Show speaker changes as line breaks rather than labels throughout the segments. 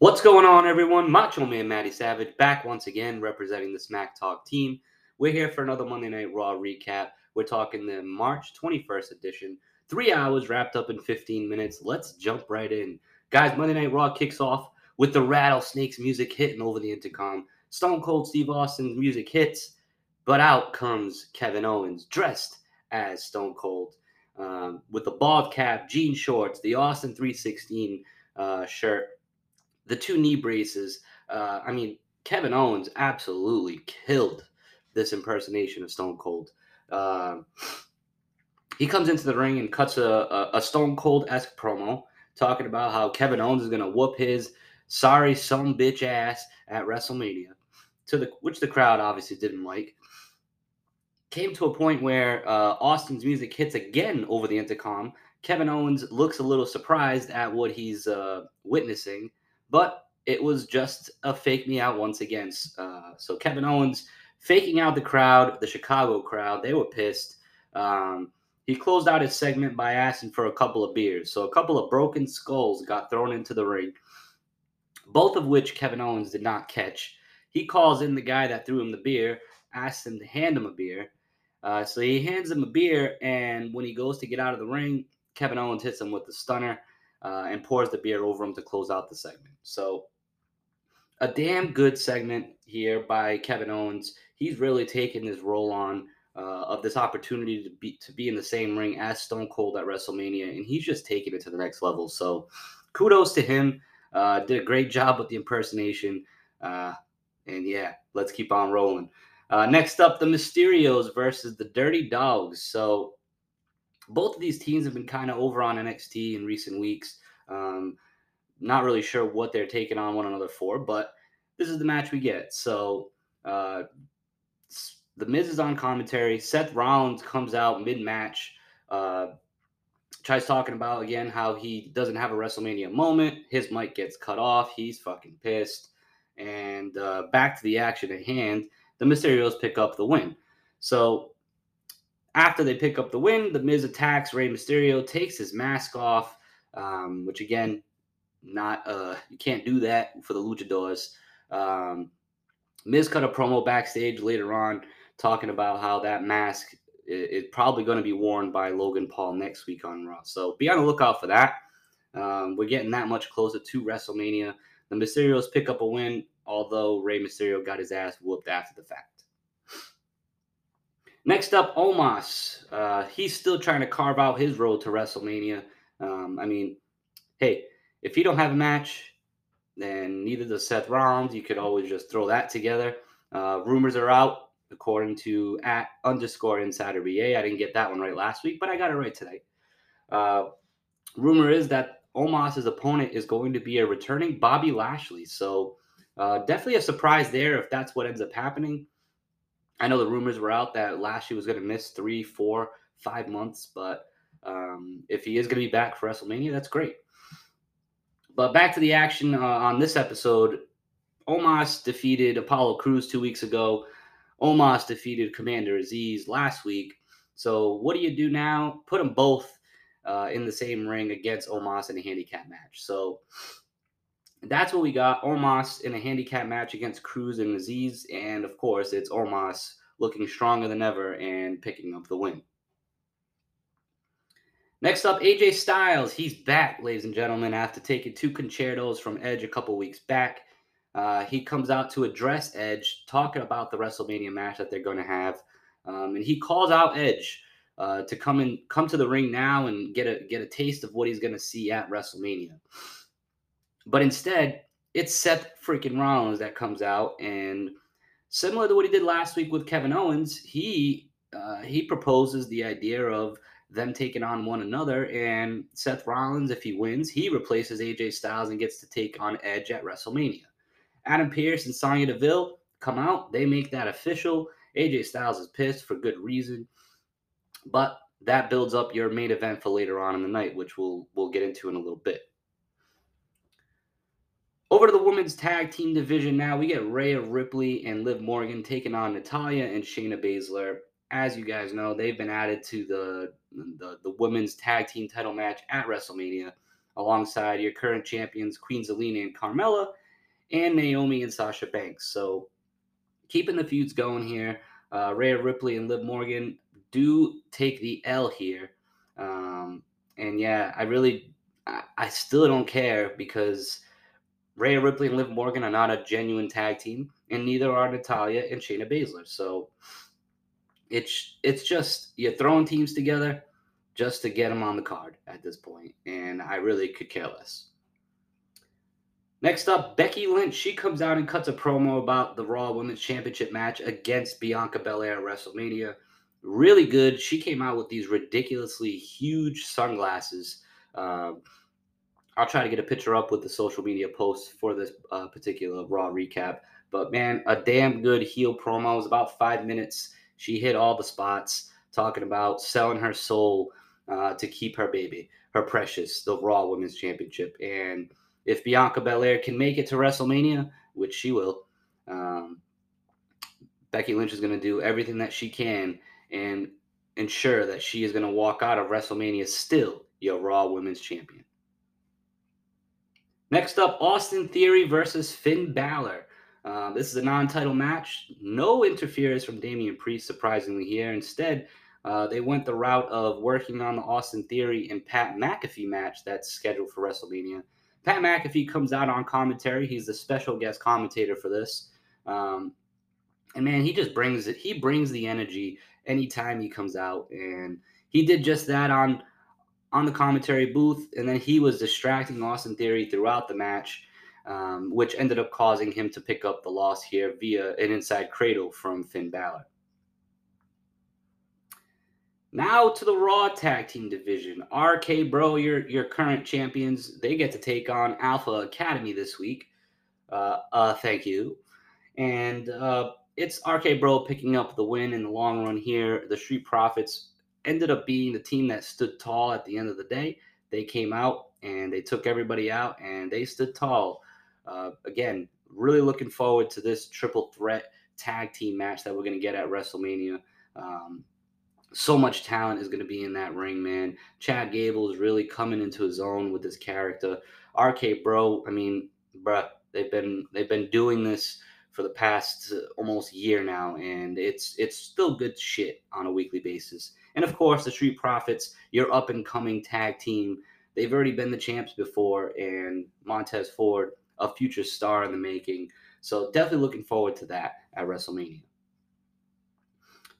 What's going on, everyone? Macho Man Matty Savage back once again representing the Smack Talk team. We're here for another Monday Night Raw recap. We're talking the March 21st edition. Three hours wrapped up in 15 minutes. Let's jump right in. Guys, Monday Night Raw kicks off with the Rattlesnakes music hitting over the intercom. Stone Cold Steve Austin's music hits, but out comes Kevin Owens dressed as Stone Cold um, with the bald cap, jean shorts, the Austin 316 uh, shirt the two knee braces. Uh, I mean, Kevin Owens absolutely killed this impersonation of Stone Cold. Uh, he comes into the ring and cuts a, a, a Stone Cold esque promo talking about how Kevin Owens is going to whoop his sorry some bitch ass at WrestleMania, to the which the crowd obviously didn't like. Came to a point where uh, Austin's music hits again over the intercom. Kevin Owens looks a little surprised at what he's uh, witnessing but it was just a fake me out once again. Uh, so Kevin Owens faking out the crowd, the Chicago crowd. They were pissed. Um, he closed out his segment by asking for a couple of beers. So a couple of broken skulls got thrown into the ring, both of which Kevin Owens did not catch. He calls in the guy that threw him the beer, asks him to hand him a beer. Uh, so he hands him a beer, and when he goes to get out of the ring, Kevin Owens hits him with the stunner uh, and pours the beer over him to close out the segment. So, a damn good segment here by Kevin Owens. He's really taken his role on uh, of this opportunity to be to be in the same ring as Stone Cold at WrestleMania, and he's just taking it to the next level. So, kudos to him. Uh, did a great job with the impersonation. Uh, and yeah, let's keep on rolling. Uh, next up, the Mysterios versus the Dirty Dawgs. So both of these teams have been kind of over on NXT in recent weeks. Um, not really sure what they're taking on one another for, but this is the match we get. So uh, the Miz is on commentary. Seth Rollins comes out mid match. Uh, tries talking about again how he doesn't have a WrestleMania moment. His mic gets cut off. He's fucking pissed. And uh, back to the action at hand. The Mysterios pick up the win. So after they pick up the win, the Miz attacks Rey Mysterio, takes his mask off, um, which again, not uh, you can't do that for the luchadors. Um, Miz cut a promo backstage later on talking about how that mask is, probably going to be worn by Logan Paul next week on Raw. So be on the lookout for that. Um, we're getting that much closer to WrestleMania. The Mysterios pick up a win, although Rey Mysterio got his ass whooped after the fact. Next up, Omos. Uh, he's still trying to carve out his road to WrestleMania. Um, I mean, hey, if you don't have a match, then neither does Seth Rollins. You could always just throw that together. Uh, rumors are out, according to at underscore insider BA. I didn't get that one right last week, but I got it right today. Uh, rumor is that Omos's opponent is going to be a returning Bobby Lashley. So uh, definitely a surprise there if that's what ends up happening. I know the rumors were out that Lashley was going to miss three, four, five months, but um, if he is going to be back for WrestleMania, that's great. But back to the action uh, on this episode. Omos defeated Apollo Crews two weeks ago. Omos defeated Commander Azeez last week. So what do you do now? Put them both uh, in the same ring against Omos in a handicap match. So that's what we got. Omos in a handicap match against Crews and Azeez. And of course, it's Omos looking stronger than ever and picking up the win. Next up, AJ Styles. He's back, ladies and gentlemen, after taking two Con-Chair-Tos from Edge a couple weeks back. Uh, he comes out to address Edge, talking about the WrestleMania match that they're going to have, um, and he calls out Edge uh, to come and come to the ring now and get a get a taste of what he's going to see at WrestleMania. But instead, it's Seth freaking Rollins that comes out and similar to what he did last week with Kevin Owens, he uh, he proposes the idea of them taking on one another. And Seth Rollins, if he wins, he replaces AJ Styles and gets to take on Edge at WrestleMania. Adam Pearce and Sonya Deville come out. They make that official. AJ Styles is pissed for good reason, but that builds up your main event for later on in the night, which we'll we'll get into in a little bit. Over to the women's tag team division now. We get Rhea Ripley and Liv Morgan taking on Natalya and Shayna Baszler. As you guys know, they've been added to the, the, the women's tag team title match at WrestleMania, alongside your current champions, Queen Zelina and Carmella, and Naomi and Sasha Banks. So keeping the feuds going here. Uh, Rhea Ripley and Liv Morgan do take the L here. Um, and yeah, I really, I, I still don't care because Rhea Ripley and Liv Morgan are not a genuine tag team, and neither are Natalya and Shayna Baszler. So it's it's just you're throwing teams together just to get them on the card at this point, and I really could care less. Next up, Becky Lynch. She comes out and cuts a promo about the Raw Women's Championship match against Bianca Belair at WrestleMania. Really good. She came out with these ridiculously huge sunglasses. Um, I'll try to get a picture up with the social media post for this uh, particular Raw recap. But man, a damn good heel promo. It was about five minutes. She hit all the spots, talking about selling her soul uh, to keep her baby, her precious, the Raw Women's Championship. And if Bianca Belair can make it to WrestleMania, which she will, um, Becky Lynch is going to do everything that she can and ensure that she is going to walk out of WrestleMania still your Raw Women's Champion. Next up, Austin Theory versus Finn Balor. Uh, this is a non-title match. No interference from Damian Priest, surprisingly here. Instead, uh, they went the route of working on the Austin Theory and Pat McAfee match that's scheduled for WrestleMania. Pat McAfee comes out on commentary. He's the special guest commentator for this. Um, and man, he just brings it. He brings the energy anytime he comes out, and he did just that on on the commentary booth. And then he was distracting Austin Theory throughout the match, um, which ended up causing him to pick up the loss here via an inside cradle from Finn Balor. Now to the Raw Tag Team Division. RK Bro, your your current champions, they get to take on Alpha Academy this week. Uh, uh thank you. And uh, it's RK Bro picking up the win in the long run here. The Street Profits ended up being the team that stood tall at the end of the day. They came out and they took everybody out and they stood tall. Uh, again, really looking forward to this triple threat tag team match that we're going to get at WrestleMania. Um, so much talent is going to be in that ring, man. Chad Gable is really coming into his own with this character. RK Bro, I mean, bruh, they've been they've been doing this for the past almost year now, and it's it's still good shit on a weekly basis. And of course, the Street Profits, your up and coming tag team. They've already been the champs before, and Montez Ford, a future star in the making. So definitely looking forward to that at WrestleMania.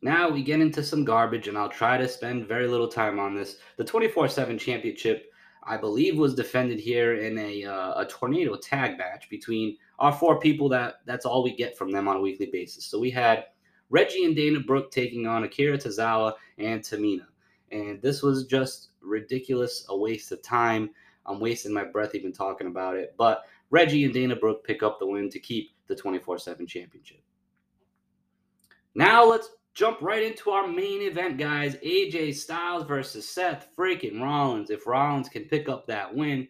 Now we get into some garbage, and I'll try to spend very little time on this. The 24 7 championship, I believe, was defended here in a, uh, a tornado tag match between our four people that that's all we get from them on a weekly basis. So we had Reggie and Dana Brooke taking on Akira Tozawa and Tamina. And this was just ridiculous, a waste of time. I'm wasting my breath even talking about it. But Reggie and Dana Brooke pick up the win to keep the 24 7 championship. Now let's jump right into our main event, guys. AJ Styles versus Seth freaking Rollins. If Rollins can pick up that win,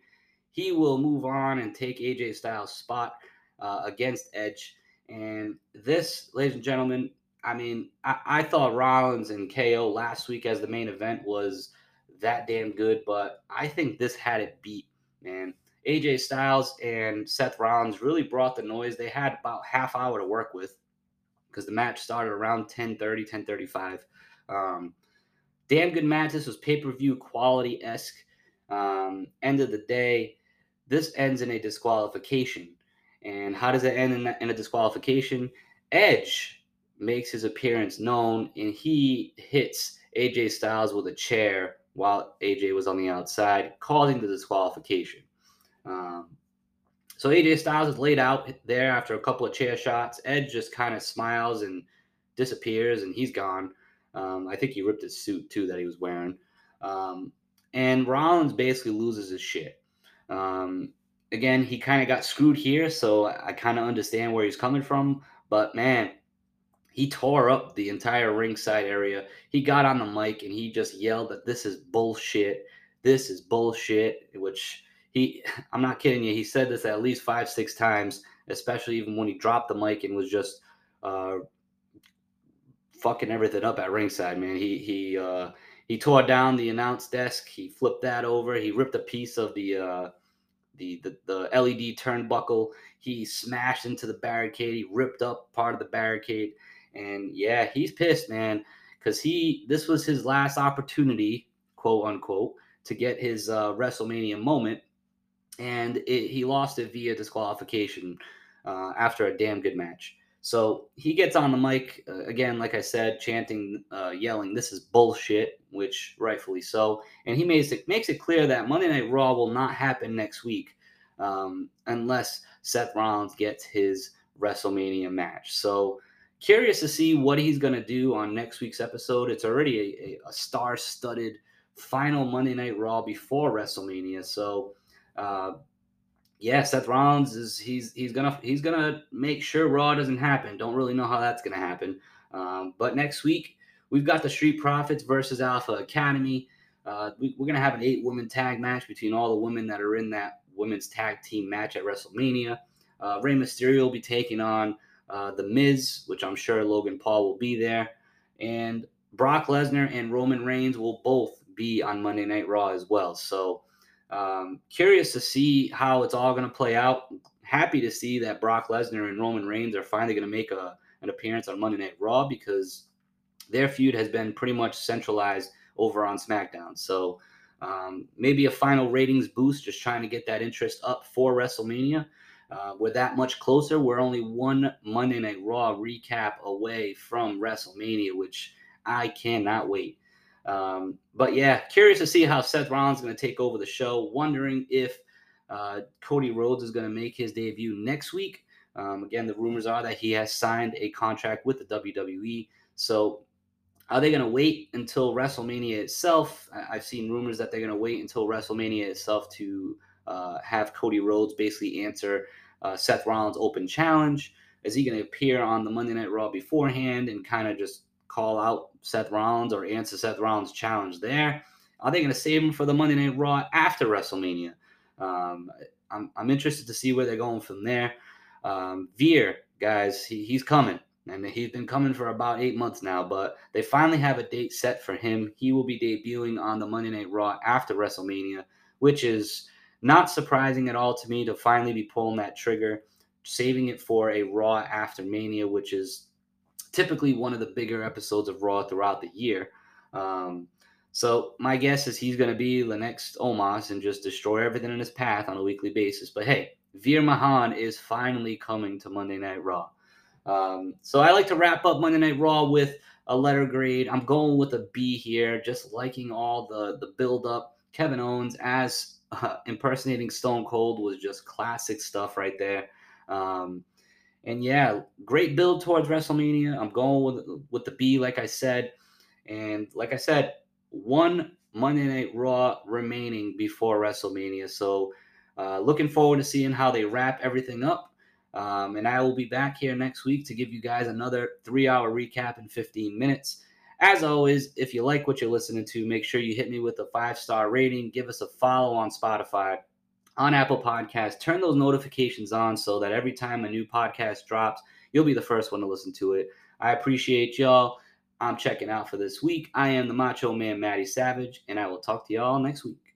he will move on and take AJ Styles' spot uh, against Edge. And this, ladies and gentlemen, I mean, I, I thought Rollins and KO last week as the main event was that damn good, but I think this had it beat, man. AJ Styles and Seth Rollins really brought the noise. They had about half hour to work with because the match started around 10:30, 10:35. Um, damn good match. This was pay-per-view quality esque. Um, end of the day, this ends in a disqualification. And how does it end in, in a disqualification? Edge makes his appearance known, and he hits AJ Styles with a chair while AJ was on the outside, causing the disqualification. Um, so AJ Styles is laid out there after a couple of chair shots. Edge just kind of smiles and disappears, and he's gone. Um, I think he ripped his suit too that he was wearing. Um, and Rollins basically loses his shit. Um, again, he kind of got screwed here, so I kind of understand where he's coming from. But man, he tore up the entire ringside area. He got on the mic and he just yelled that this is bullshit. This is bullshit, which he i'm not kidding you he said this at least five six times especially even when he dropped the mic and was just uh, fucking everything up at ringside man he he uh, he tore down the announce desk. He flipped that over. He ripped a piece of the uh, the, the the LED turnbuckle. He smashed into the barricade. He ripped up part of the barricade. And yeah, he's pissed, man, because he this was his last opportunity, quote unquote, to get his uh, WrestleMania moment, and it, he lost it via disqualification uh, after a damn good match. So he gets on the mic uh, again, like I said, chanting, uh, yelling, "This is bullshit," which rightfully so. And he makes it makes it clear that Monday Night Raw will not happen next week um, unless Seth Rollins gets his WrestleMania match. So curious to see what he's going to do on next week's episode. It's already a, a, a star-studded final Monday Night Raw before WrestleMania. So uh, yeah, Seth Rollins is he's he's gonna he's gonna make sure Raw doesn't happen. Don't really know how that's gonna happen. Um, but next week we've got the Street Profits versus Alpha Academy. Uh, we, are gonna have an eight woman tag match between all the women that are in that women's tag team match at WrestleMania. Uh, Rey Mysterio will be taking on uh, the Miz, which I'm sure Logan Paul will be there, and Brock Lesnar and Roman Reigns will both be on Monday Night Raw as well. So um, curious to see how it's all going to play out. Happy to see that Brock Lesnar and Roman Reigns are finally going to make a, an appearance on Monday Night Raw because their feud has been pretty much centralized over on SmackDown. So um, maybe a final ratings boost, just trying to get that interest up for WrestleMania. Uh, we're that much closer. We're only one Monday Night Raw recap away from WrestleMania, which I cannot wait. Um, but yeah, curious to see how Seth Rollins is going to take over the show. Wondering if uh, Cody Rhodes is going to make his debut next week. Um, again, the rumors are that he has signed a contract with the WWE. So are they going to wait until WrestleMania itself? I've seen rumors that they're going to wait until WrestleMania itself to uh, have Cody Rhodes basically answer uh, Seth Rollins' open challenge. Is he going to appear on the Monday Night Raw beforehand and kind of just call out Seth Rollins or answer Seth Rollins' challenge there? Are they going to save him for the Monday Night Raw after WrestleMania? Um, I'm, I'm interested to see where they're going from there. Um, Veer, guys, he, he's coming. And he's been coming for about eight months now, but they finally have a date set for him. He will be debuting on the Monday Night Raw after WrestleMania, which is not surprising at all to me to finally be pulling that trigger, saving it for a Raw after Mania, which is typically one of the bigger episodes of Raw throughout the year. Um, so my guess is he's going to be the next Omos and just destroy everything in his path on a weekly basis. But hey, Veer Mahaan is finally coming to Monday Night Raw. Um, so I like to wrap up Monday Night Raw with a letter grade. I'm going with a B here, just liking all the the build up. Kevin Owens as uh, impersonating Stone Cold was just classic stuff right there. Um, and yeah, great build towards WrestleMania. I'm going with with the B, like I said, and like I said, one Monday Night Raw remaining before WrestleMania. So, uh, looking forward to seeing how they wrap everything up. Um, and I will be back here next week to give you guys another three-hour recap in 15 minutes. As always, if you like what you're listening to, make sure you hit me with a five-star rating. Give us a follow on Spotify on Apple Podcasts. Turn those notifications on so that every time a new podcast drops, you'll be the first one to listen to it. I appreciate y'all. I'm checking out for this week. I am the Macho Man, Matty Savage, and I will talk to y'all next week.